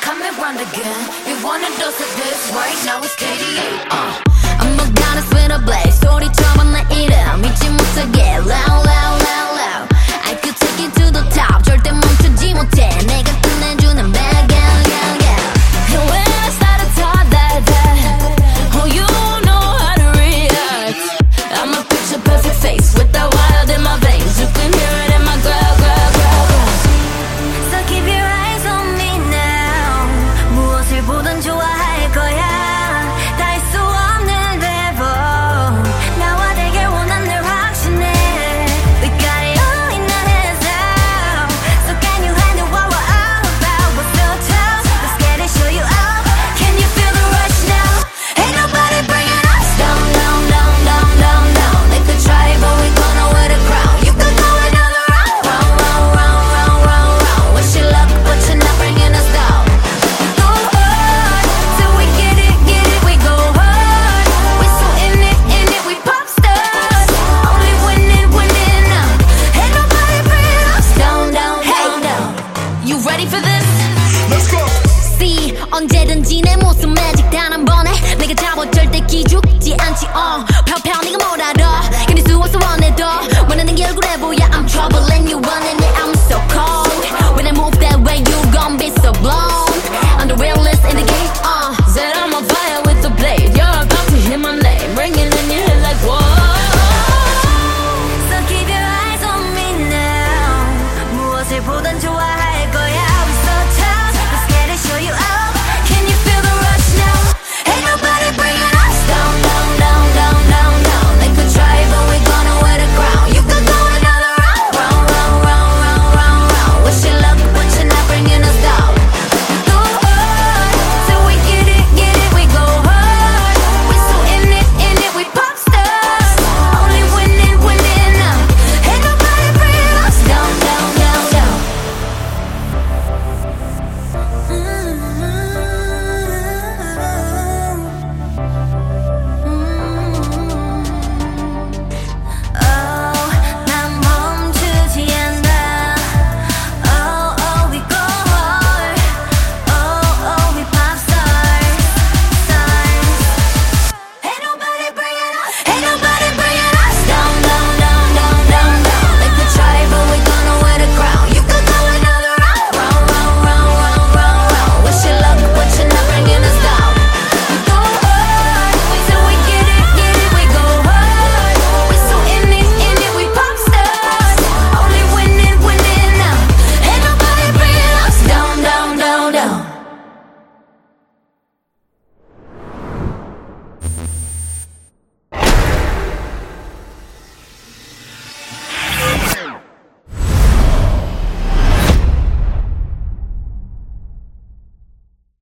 Coming round again. You wanna dose of this right now? It's KDA. Uh, I'm a goddess. 죽지 않지 어 uh. 펴펴